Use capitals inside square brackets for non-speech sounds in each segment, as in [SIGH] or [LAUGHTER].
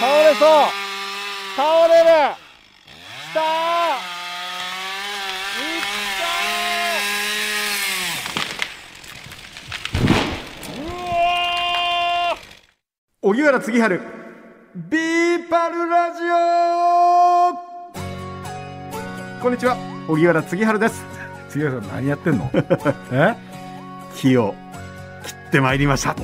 倒れそう。倒れる。きたー。いったー。うわー。荻原次春。ビーパルラジオ。こんにちは。荻原次春です。次は何やってんの？[LAUGHS] え？木を切ってまいりました。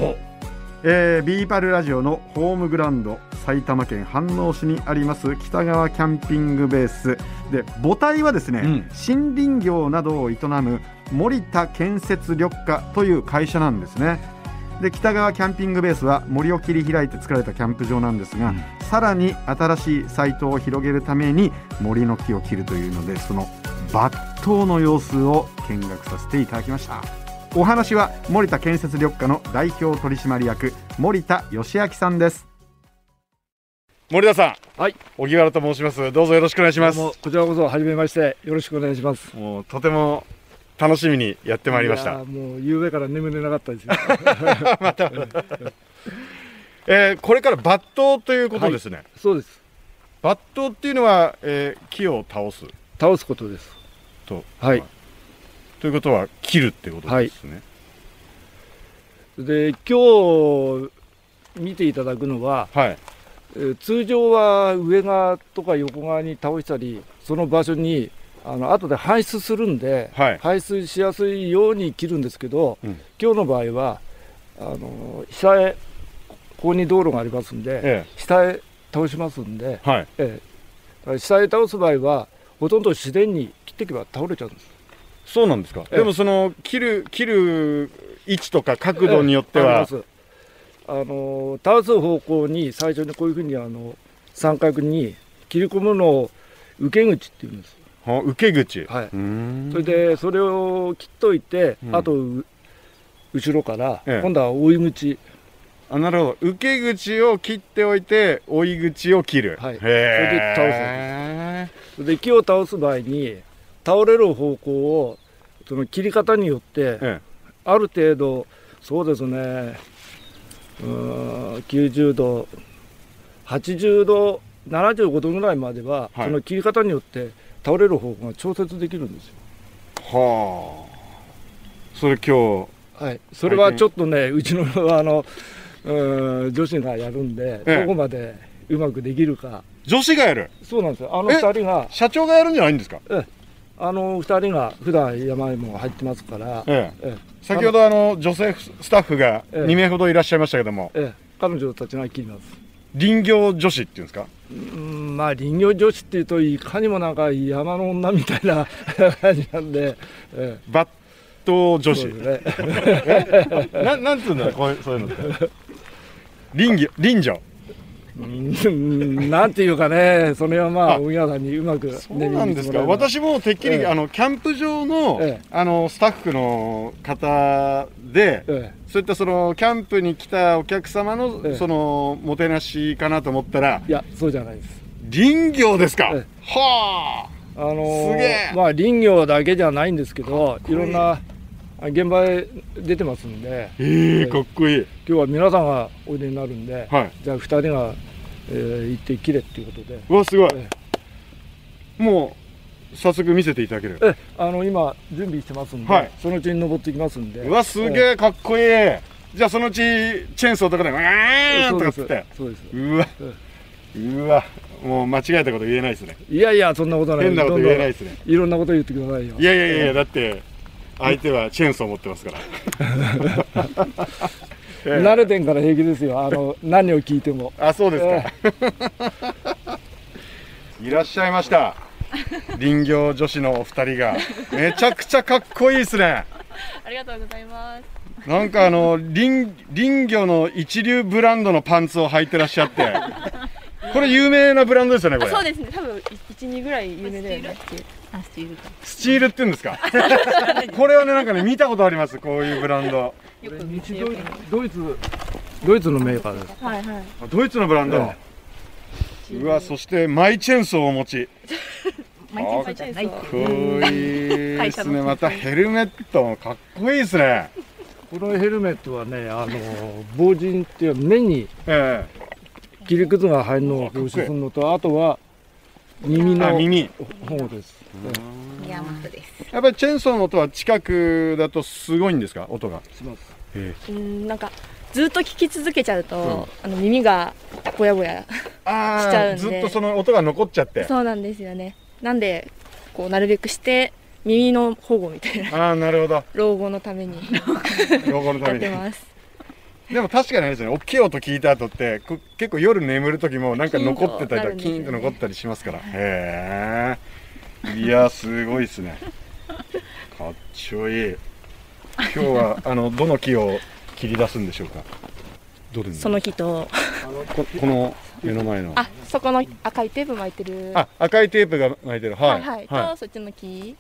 えー、ビーパルラジオのホームグラウンド埼玉県飯能市にあります北川キャンピングベース。で母体はですね、うん。森林業などを営む森田建設緑化という会社なんですね。で北川キャンピングベースは森を切り開いて作られたキャンプ場なんですが、うん。さらに新しいサイトを広げるために森の木を切るというのでその抜刀の様子を見学させていただきました。お話は森田建設緑化の代表取締役森田義明さんです森田さん。はい。荻原と申します。どうぞよろしくお願いします。こちらこそ初めまして。よろしくお願いします。もうとても楽しみにやってまいりました。もう夕べから眠れなかったですよ。[LAUGHS] えーこれから抜刀ということですね、そうです。抜刀っていうのは、えー木を倒す。倒すことです。と。はい。ということは切るってことですね、で今日見ていただくのは、はい。えー通常は上側とか横側に倒したりその場所にあの後で排出するんで、はい。排出しやすいように切るんですけど、うん。今日の場合はあの下へここに道路がありますんで、え下へ倒しますんで。えはい。ええ、下へ倒す場合はほとんど自然に切っていけば倒れちゃうんです。そうなんですか、ええでもその切る切る位置とか角度によっては、ありますあの倒す方向に最初にこういうふうにあの三角に切り込むのを受け口っていうんです、は受け口、はい。それでそれを切っといて、うん。あとう後ろから、ええ。今度は追い口。あなるほど。受け口を切っておいて追い口を切る、はい。へそれで倒すえそれで木を倒す場合に倒れる方向をその切り方によって、え。ある程度そうですね90度80度75度ぐらいまでは、はい。その切り方によって倒れる方向が調節できるんですよ。はあ。それ今日はい。それはちょっとねうちのあの女子がやるんで、ええ。どこまでうまくできるか。女子がやる？そうなんですよ。あのえ二人が。社長がやるんじゃないんですか？あの二人が普段山にも入ってますから、ええ。ええ。先ほどあの女性スタッフがええ。2名ほどいらっしゃいましたけども。ええ。彼女たちが切ります。林業女子っていうんですか？うんまあ林業女子っていうといかにもなんか山の女みたいな [LAUGHS] 感じなんで、ええ、子。そうですね。[LAUGHS] [LAUGHS] ななんつうんだろうこういうそういうのって。林業林業うんなんていうかねそれはまああ荻原さんにうまくそうなんですか、私もてっきり、ええ。あのキャンプ場の,、ええ。あのスタッフの方で、えそういったそのキャンプに来たお客様の、ええ。そのもてなしかなと思ったらえいやそうじゃないです。林業ですか、ええ。はあ。のーすげえ。まあ林業だけじゃないんですけどい。いろんな現場へ出てますんで。あええかっこいい。今日は皆さんがおいでになるんで、はい。じゃあ二人が、えー行って切れっていうことで。うわすごい、えもう早速見せていただける。えあの今準備してますんで、はい。そのうちに登っていきますんで。うわすげえかっこいい。じゃあそのうちチェーンソーとかでわーんとかっつって。そうですうわ。うわ。もう間違えたこと言えないですね。いやいやそんなことない。変なこと言えないですね。いろんなこと言ってくださいよ。いやいやいやだって相手はチェーンソー持ってますから。え [LAUGHS] え慣れてんから平気ですよ。あの何を聞いても。あそうですか、[LAUGHS] いらっしゃいました。林業女子のお二人が。めちゃくちゃかっこいいですね。ありがとうございます。なんかあの林林業の一流ブランドのパンツを履いてらっしゃってこれ有名なブランドですよねこれ。あそうですね。多分一二ぐらい有名だよね。あ、スチールか。スチールって言うんですか？これはねなんかね見たことありますこういうブランド。ドイツドイツのメーカーです。はいはい。あドイツのブランド、えうわそしてマイチェーンソーをお持ち。毎日毎日かっこいいですね。またヘルメットもかっこいいですね。このヘルメットはねあの防塵っていう目にえ切り靴が入るのを表示するのとあとは耳の方です。宮本です。やっぱりチェーンソーの音は近くだとすごいんですか？音が。します。えうんなんかずっと聞き続けちゃうと、あの耳がぼやぼやあしちゃうんで。ずっとその音が残っちゃって。そうなんですよね。なんでこうなるべくして耳の保護みたいな。ああなるほど。老後のために。老後のたやめに。ってますでも確かにあれですよね。大きい音聞いた後ってこ結構夜眠る時もなんか残ってたりとかキキーンと残ったりしますから。へえいやすごいですね。かっちょいい。今日は [LAUGHS] あのどの木を切り出すんでしょうか？どれに？その木とここの目の前の。あそこの赤いテープ巻いてる。あ赤いテープが巻いてる。ははいいはい、はい。とそっちの木。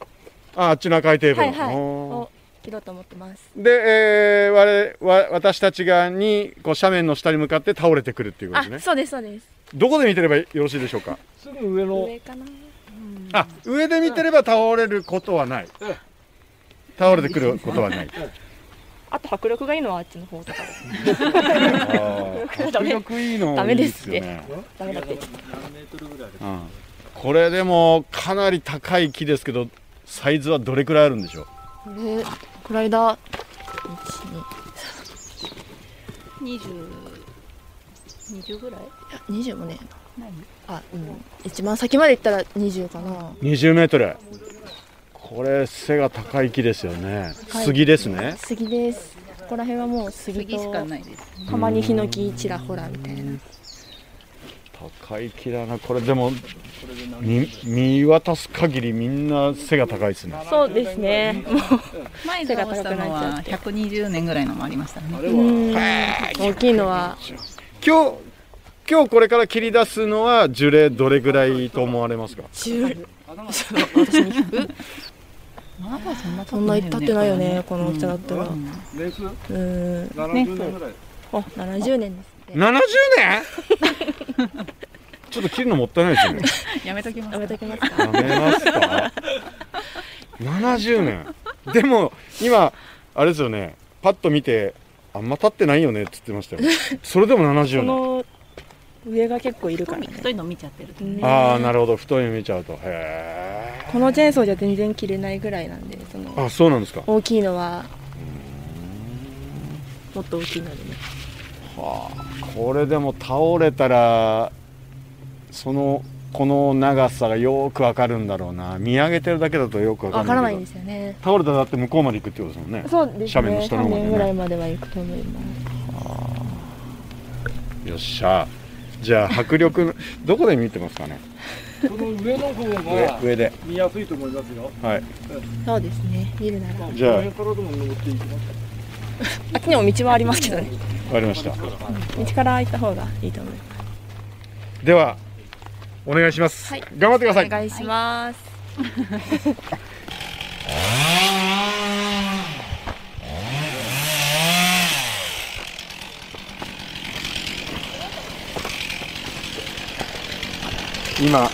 ああっちの赤いテープの。はいはい切ろうと思ってます。で、えー、我わ私たち側にこう斜面の下に向かって倒れてくるっていうことあですねそうですそうです。どこで見てればよろしいでしょうか？すぐ上の。上かな？あ上で見てれば倒れることはない。ええ倒れてくることはない。あと迫力がいいのはあっちの方とか。あ [LAUGHS] ダメ。迫力いいのダメいいでってですすよね、ダメだってうん、これでもかなり高い木ですけどサイズはどれくらいあるんでしょう？これこの間二十二十ぐらい？20もね何？あうん。一番先まで行ったら20かな。20メートル。これ背が高い木ですよね、はい杉ですね。杉です。ここら辺はもう杉杉しかとないです。たまにヒノキちらほらみたいな高い木だな。これでも見見渡す限りみんな背が高いですね。そうですね。もう前背が倒したの高くなっちゃはって。百二十年ぐらいのもありましたね。うん。大きいのは。今日今日これから切り出すのは樹齢どれぐらいと思われますか？10私に聞く？まだそんなそんってないよねこの大きさだったら。うん。年数うん。70年ぐらいあ70年です70年？[LAUGHS] ちょっと切るのもったいないですよね。やめときますやめときますか。やめますか。70年。でも今あれですよね。パッと見てあんま経ってないよねって言ってましたよ。それでもこ70年。の上が結構いるからね。太いの見ちゃってるとね。ああなるほど。太いの見ちゃうと。へこのチェーンソーじゃ全然切れないぐらいなんでそのえあそうなんですか。大きいのはもっと大きいのでね。はあこれでも倒れたらそのこの長さがよくわかるんだろうな。見上げてるだけだとよくわからないんですよね。倒れたらだって向こうまで行くってことですもんね。そうです斜面のね3下の方までね年ぐらいまでは行くと思います。よっしゃ。じゃあ迫力のどこで見てますかね？この上の方上が上で。見やすいと思いますよ。はい。そうですね。見るなら。じゃあ。この辺からでも登っていきます [LAUGHS] あっちにも道はありますけどね。わかりました。道から行った方がいいと思いますではお願いします、はい。頑張ってください。お願いします、[LAUGHS] 今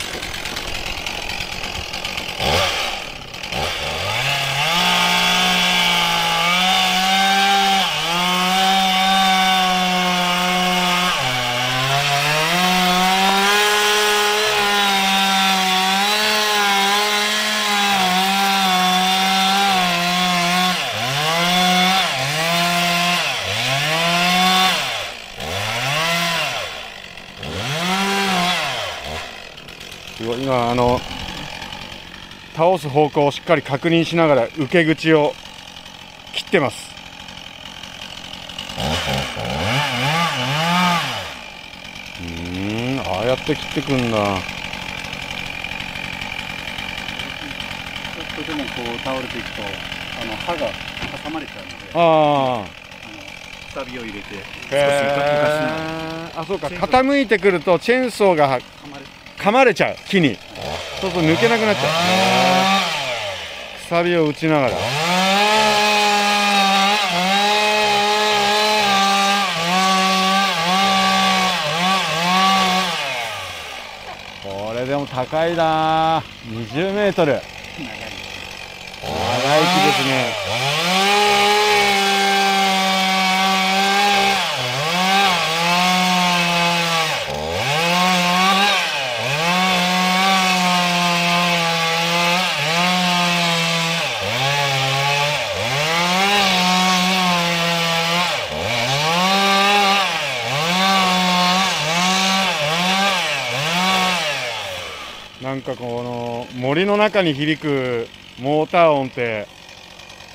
今あの倒す方向をしっかり確認しながら受け口を切ってます。うーんああやって切ってくんだ。ちょっとでもこう倒れていくとあの刃が挟まれちゃうのであくさびを入れてあへー。あそうか。傾いてくるとチェーンソーが噛まれちゃう木に。そうすると抜けなくなっちゃう。くさびを打ちながらこれでも高いな20メー。トル長い木ですねなんかこの森の中に響くモーター音って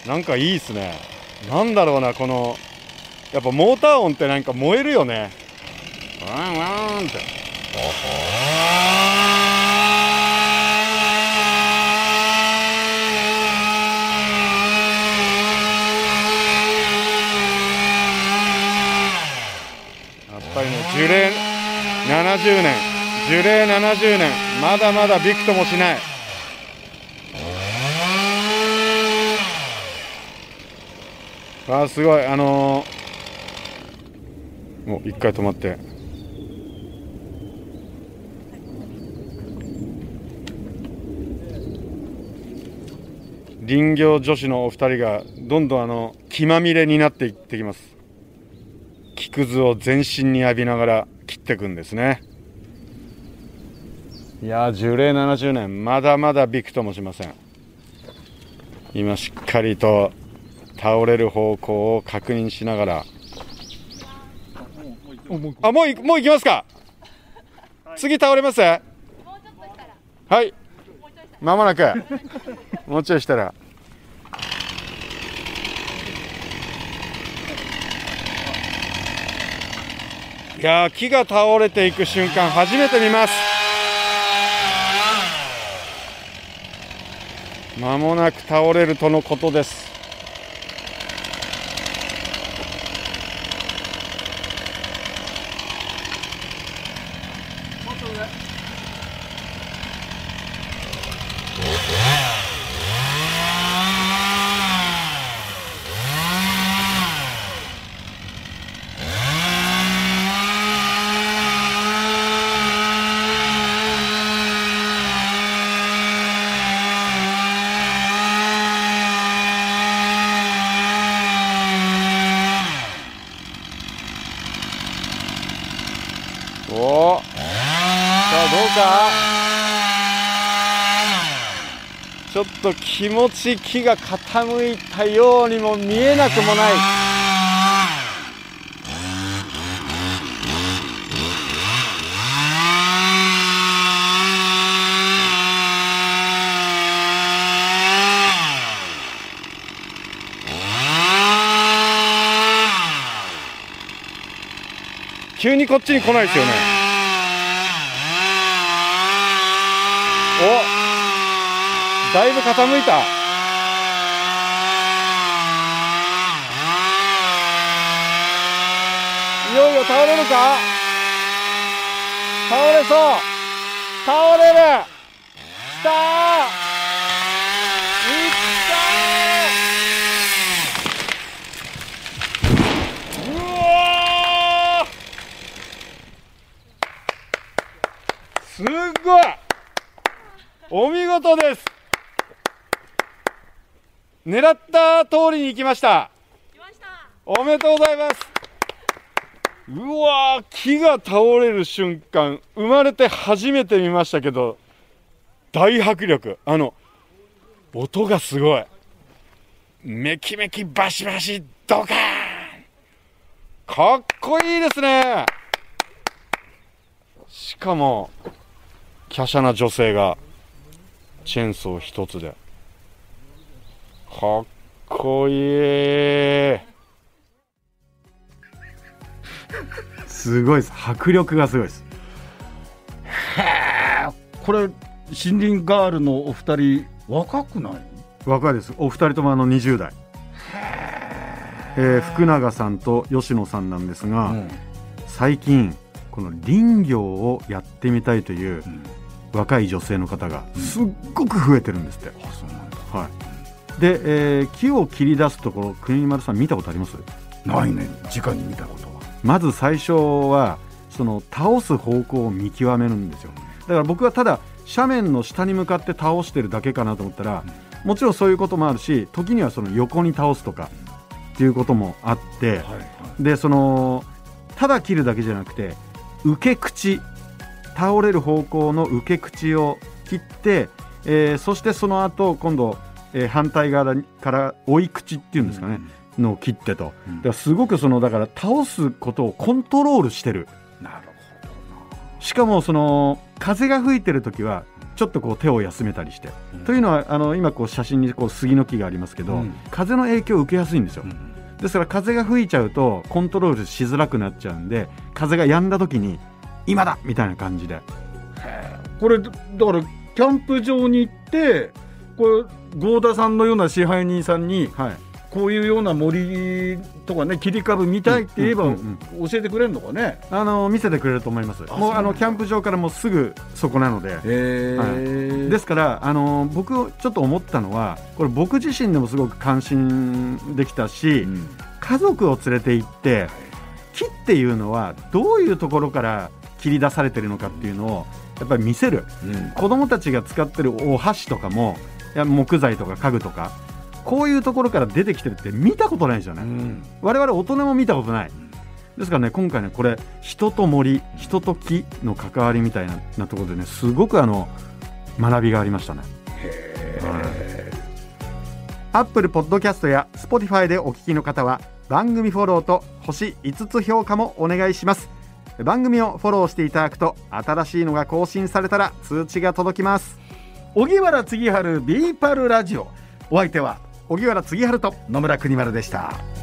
なんかいいっすね。なんだろうなこのやっぱモーター音ってなんか燃えるよね。ワンワンってやっぱりね樹齢70年樹齢70年まだまだびくともしない。あすごい。あのー、もう一回止まって。林業女子のお二人がどんどんあの気まみれになっていってきます。木くずを全身に浴びながら切っていくんですね。いや樹齢70年。まだまだびくともしません。今しっかりと倒れる方向を確認しながら。あもうもう行きますか？次倒れます？はい。まもなく。もうちょいしたら。いや木が倒れていく瞬間初めて見ます。まもなく倒れるとのことですおおさあどうかちょっと気持ち木が傾いたようにも見えなくもない。急にこっちに来ないですよねおだいぶ傾いた。いよいよ倒れるか？倒れそう。倒れる。きたー。いったー。うわー。すっごい。お見事です。狙った通りに行きました。おめでとうございます。うわー木が倒れる瞬間生まれて初めて見ましたけど大迫力。あの音がすごい。メキメキバシバシドカーン。かっこいいですね。しかも華奢な女性がチェーンソー一つでかっこいい。すごいです。迫力がすごいです。これ森林ガールのお二人若くない？若いです。お二人ともあの20代。えー福永さんと吉野さんなんですが、うん。最近この林業をやってみたいといううん。若い女性の方がすっごく増えてるんですって、あそうなんだ。はいで、えー木を切り出すところ国丸さん見たことあります？ないね。直に見たことは。まず最初はその倒す方向を見極めるんですよ。だから僕はただ斜面の下に向かって倒してるだけかなと思ったらもちろんそういうこともあるし時にはその横に倒すとかっていうこともあってはいはい。でそのただ切るだけじゃなくて受け口倒れる方向の受け口を切って、えーそしてその後今度、えー反対側から追い口っていうんですかね、のを切ってと、うん。だからすごくそのだから倒すことをコントロールしてる。なるほどな。しかもその風が吹いてる時はちょっとこう手を休めたりして、というのはあの今こう写真にこう杉の木がありますけど、うん。風の影響を受けやすいんですよ、ですから風が吹いちゃうとコントロールしづらくなっちゃうんで風が止んだ時に今だみたいな感じで。これだからキャンプ場に行ってこれ合田さんのような支配人さんにはい。こういうような森とかね切り株見たいって言えばうんうんうん教えてくれるのかね。あの見せてくれると思います。もうあのキャンプ場からもうすぐそこなので。へえですからあの僕ちょっと思ったのはこれ僕自身でもすごく関心できたし、家族を連れて行って木っていうのはどういうところから切り出されてるのかっていうのをやっぱり見せる。子供たちが使ってるお箸とかもいや木材とか家具とかこういうところから出てきてるって見たことないですよね、我々大人も見たことない。ですからね今回ねこれ人と森人と木の関わりみたいななところでねすごくあの学びがありましたね。アップルポッドキャストや Spotify でお聞きの方は番組フォローと星5つ評価もお願いします。番組をフォローしていただくと新しいのが更新されたら通知が届きます荻原次春ビーパルラジオお相手は荻原次春と野村国丸でした。